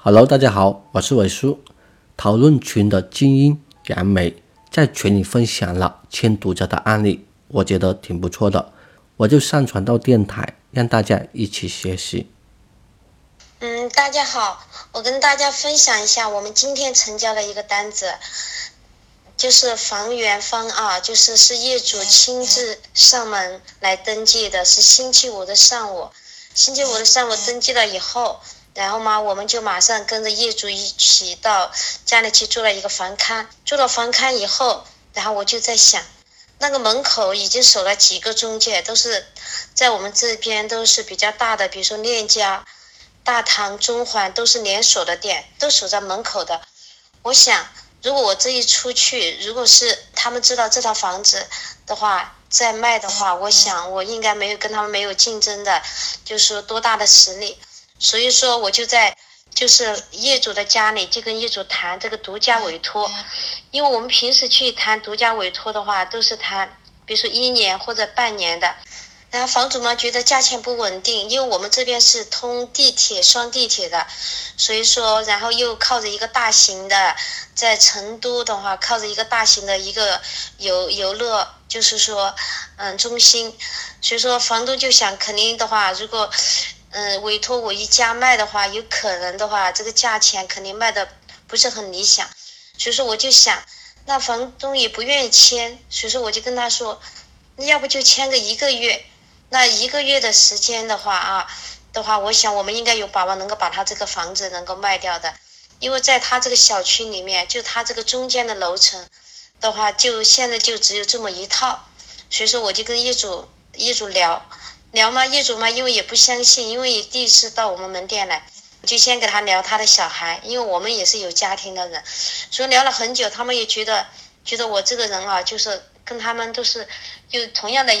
Hello，大家好，我是伟叔。讨论群的精英杨梅在群里分享了签独家的案例，我觉得挺不错的，我就上传到电台，让大家一起学习。嗯，大家好，我跟大家分享一下我们今天成交的一个单子，就是房源方啊，就是是业主亲自上门来登记的，是星期五的上午，星期五的上午登记了以后。然后嘛，我们就马上跟着业主一起到家里去做了一个房勘。做了房勘以后，然后我就在想，那个门口已经守了几个中介，都是在我们这边都是比较大的，比如说链家、大唐、中环都是连锁的店，都守在门口的。我想，如果我这一出去，如果是他们知道这套房子的话，再卖的话，我想我应该没有跟他们没有竞争的，就是说多大的实力。所以说，我就在就是业主的家里，就跟业主谈这个独家委托，因为我们平时去谈独家委托的话，都是谈，比如说一年或者半年的，然后房主嘛觉得价钱不稳定，因为我们这边是通地铁双地铁的，所以说，然后又靠着一个大型的，在成都的话，靠着一个大型的一个游游乐，就是说，嗯，中心，所以说房东就想，肯定的话，如果。嗯，委托我一家卖的话，有可能的话，这个价钱肯定卖的不是很理想，所以说我就想，那房东也不愿意签，所以说我就跟他说，要不就签个一个月，那一个月的时间的话啊，的话，我想我们应该有把握能够把他这个房子能够卖掉的，因为在他这个小区里面，就他这个中间的楼层的话，就现在就只有这么一套，所以说我就跟业主业主聊。聊嘛，业主嘛，因为也不相信，因为第一次到我们门店来，就先给他聊他的小孩，因为我们也是有家庭的人，所以聊了很久，他们也觉得觉得我这个人啊，就是跟他们都是有同样的，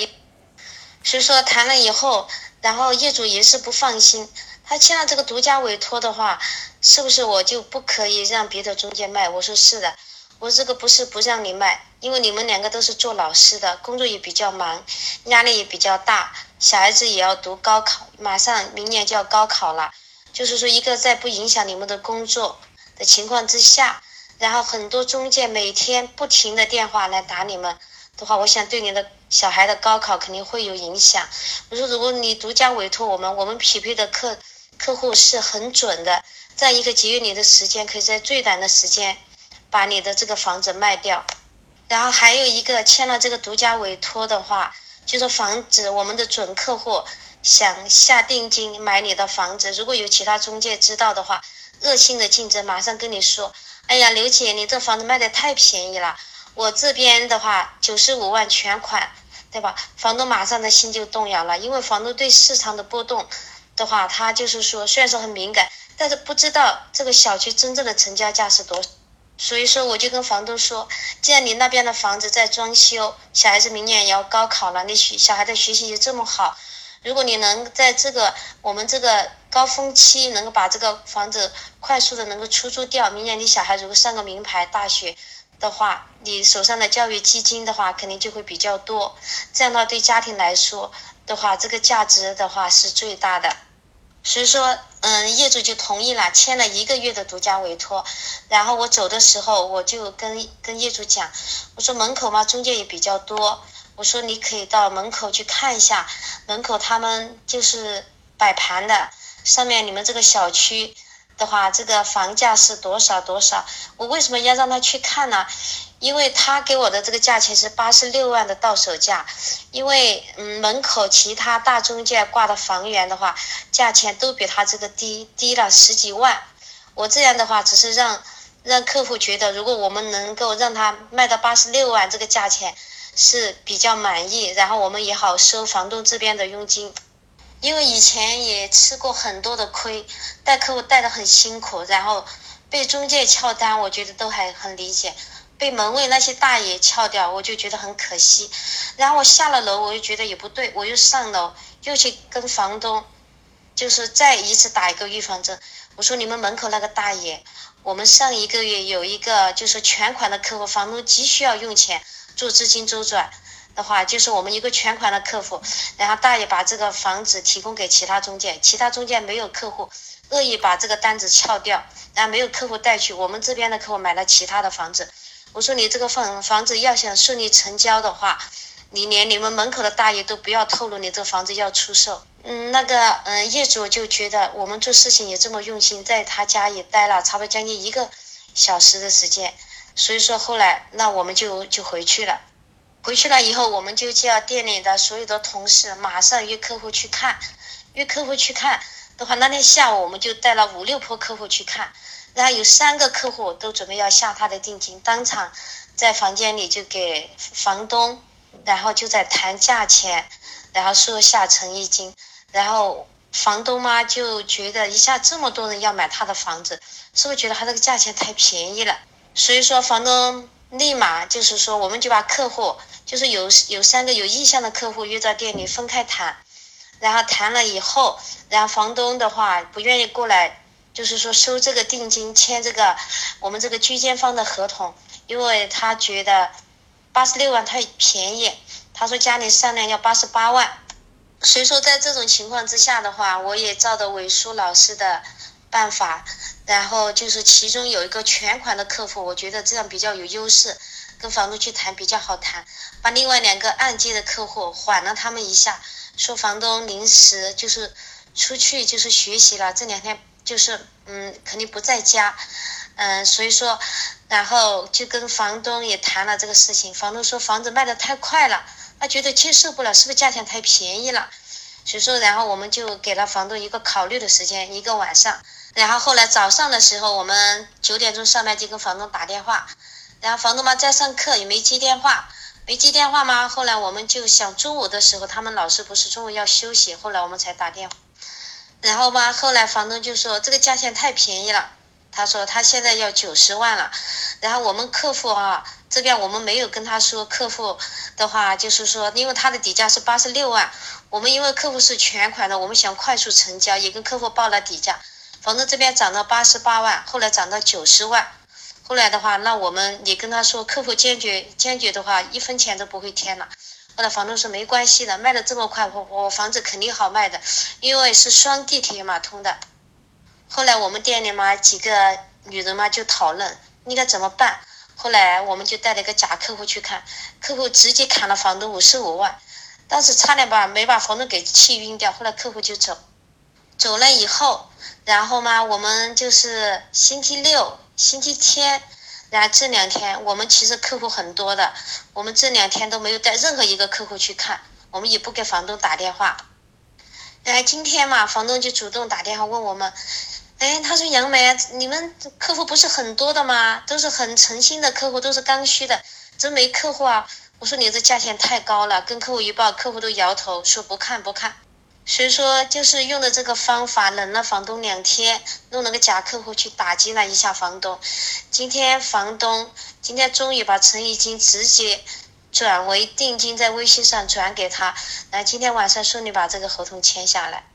所以说谈了以后，然后业主也是不放心，他签了这个独家委托的话，是不是我就不可以让别的中介卖？我说是的。我这个不是不让你卖，因为你们两个都是做老师的，工作也比较忙，压力也比较大，小孩子也要读高考，马上明年就要高考了。就是说，一个在不影响你们的工作的情况之下，然后很多中介每天不停的电话来打你们的话，我想对你的小孩的高考肯定会有影响。我说，如果你独家委托我们，我们匹配的客客户是很准的，在一个节约你的时间，可以在最短的时间。把你的这个房子卖掉，然后还有一个签了这个独家委托的话，就是防止我们的准客户想下定金买你的房子。如果有其他中介知道的话，恶性的竞争，马上跟你说：“哎呀，刘姐，你这房子卖的太便宜了，我这边的话九十五万全款，对吧？”房东马上的心就动摇了，因为房东对市场的波动的话，他就是说虽然说很敏感，但是不知道这个小区真正的成交价是多少。所以说，我就跟房东说，既然你那边的房子在装修，小孩子明年也要高考了，你学小孩的学习又这么好，如果你能在这个我们这个高峰期能够把这个房子快速的能够出租掉，明年你小孩如果上个名牌大学的话，你手上的教育基金的话肯定就会比较多，这样的话对家庭来说的话，这个价值的话是最大的。所以说，嗯，业主就同意了，签了一个月的独家委托。然后我走的时候，我就跟跟业主讲，我说门口嘛，中介也比较多，我说你可以到门口去看一下，门口他们就是摆盘的，上面你们这个小区的话，这个房价是多少多少？我为什么要让他去看呢？因为他给我的这个价钱是八十六万的到手价，因为嗯门口其他大中介挂的房源的话，价钱都比他这个低低了十几万。我这样的话只是让让客户觉得，如果我们能够让他卖到八十六万这个价钱是比较满意，然后我们也好收房东这边的佣金。因为以前也吃过很多的亏，带客户带的很辛苦，然后被中介撬单，我觉得都还很理解。被门卫那些大爷撬掉，我就觉得很可惜。然后我下了楼，我又觉得也不对，我又上楼，又去跟房东，就是再一次打一个预防针。我说你们门口那个大爷，我们上一个月有一个就是全款的客户，房东急需要用钱做资金周转，的话，就是我们一个全款的客户，然后大爷把这个房子提供给其他中介，其他中介没有客户，恶意把这个单子撬掉，然后没有客户带去，我们这边的客户买了其他的房子。我说你这个房房子要想顺利成交的话，你连你们门口的大爷都不要透露你这房子要出售。嗯，那个嗯业主就觉得我们做事情也这么用心，在他家也待了差不多将近一个小时的时间，所以说后来那我们就就回去了。回去了以后，我们就叫店里的所有的同事马上约客户去看，约客户去看的话，那天下午我们就带了五六波客户去看。然后有三个客户都准备要下他的定金，当场在房间里就给房东，然后就在谈价钱，然后说下诚意金，然后房东嘛就觉得一下这么多人要买他的房子，是不是觉得他这个价钱太便宜了？所以说房东立马就是说，我们就把客户就是有有三个有意向的客户约到店里分开谈，然后谈了以后，然后房东的话不愿意过来。就是说收这个定金，签这个我们这个居间方的合同，因为他觉得八十六万太便宜，他说家里商量要八十八万，所以说在这种情况之下的话，我也照着伟叔老师的办法，然后就是其中有一个全款的客户，我觉得这样比较有优势，跟房东去谈比较好谈，把另外两个按揭的客户缓了他们一下，说房东临时就是出去就是学习了，这两天。就是嗯，肯定不在家，嗯，所以说，然后就跟房东也谈了这个事情。房东说房子卖的太快了，他觉得接受不了，是不是价钱太便宜了？所以说，然后我们就给了房东一个考虑的时间，一个晚上。然后后来早上的时候，我们九点钟上班就跟房东打电话，然后房东嘛在上课也没接电话，没接电话嘛。后来我们就想中午的时候，他们老师不是中午要休息，后来我们才打电话。然后吧，后来房东就说这个价钱太便宜了，他说他现在要九十万了。然后我们客户啊这边我们没有跟他说，客户的话就是说，因为他的底价是八十六万，我们因为客户是全款的，我们想快速成交，也跟客户报了底价。房东这边涨到八十八万，后来涨到九十万。后来的话，那我们也跟他说，客户坚决坚决的话，一分钱都不会添了。后来房东说没关系的，卖的这么快，我我房子肯定好卖的，因为是双地铁码通的。后来我们店里嘛几个女人嘛就讨论应该怎么办。后来我们就带了一个假客户去看，客户直接砍了房东五十五万，当时差点把没把房东给气晕掉。后来客户就走，走了以后，然后嘛我们就是星期六、星期天。然后这两天我们其实客户很多的，我们这两天都没有带任何一个客户去看，我们也不给房东打电话。然后今天嘛，房东就主动打电话问我们，哎，他说杨梅，你们客户不是很多的吗？都是很诚心的客户，都是刚需的，怎么没客户啊？我说你这价钱太高了，跟客户一报，客户都摇头说不看不看。所以说，就是用的这个方法，冷了房东两天，弄了个假客户去打击了一下房东。今天房东今天终于把诚意金直接转为定金，在微信上转给他。然后今天晚上顺利把这个合同签下来。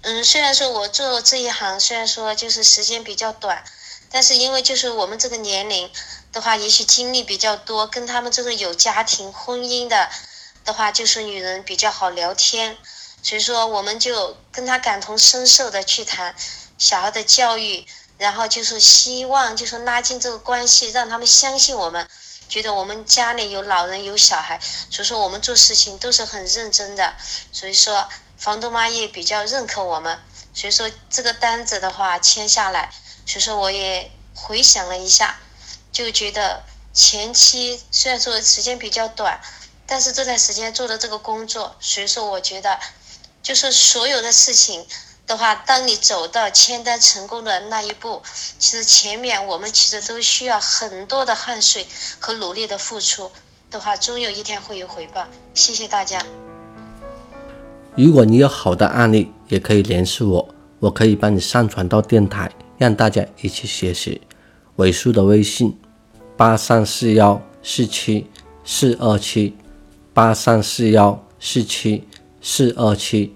嗯，虽然说我做这一行，虽然说就是时间比较短，但是因为就是我们这个年龄的话，也许经历比较多，跟他们这种有家庭婚姻的的话，就是女人比较好聊天。所以说，我们就跟他感同身受的去谈小孩的教育，然后就是希望就是拉近这个关系，让他们相信我们，觉得我们家里有老人有小孩，所以说我们做事情都是很认真的。所以说，房东妈也比较认可我们。所以说这个单子的话签下来，所以说我也回想了一下，就觉得前期虽然说时间比较短，但是这段时间做的这个工作，所以说我觉得。就是所有的事情的话，当你走到签单成功的那一步，其实前面我们其实都需要很多的汗水和努力的付出的话，终有一天会有回报。谢谢大家。如果你有好的案例，也可以联系我，我可以帮你上传到电台，让大家一起学习。尾数的微信：八三四幺四七四二七，八三四幺四七。四二七。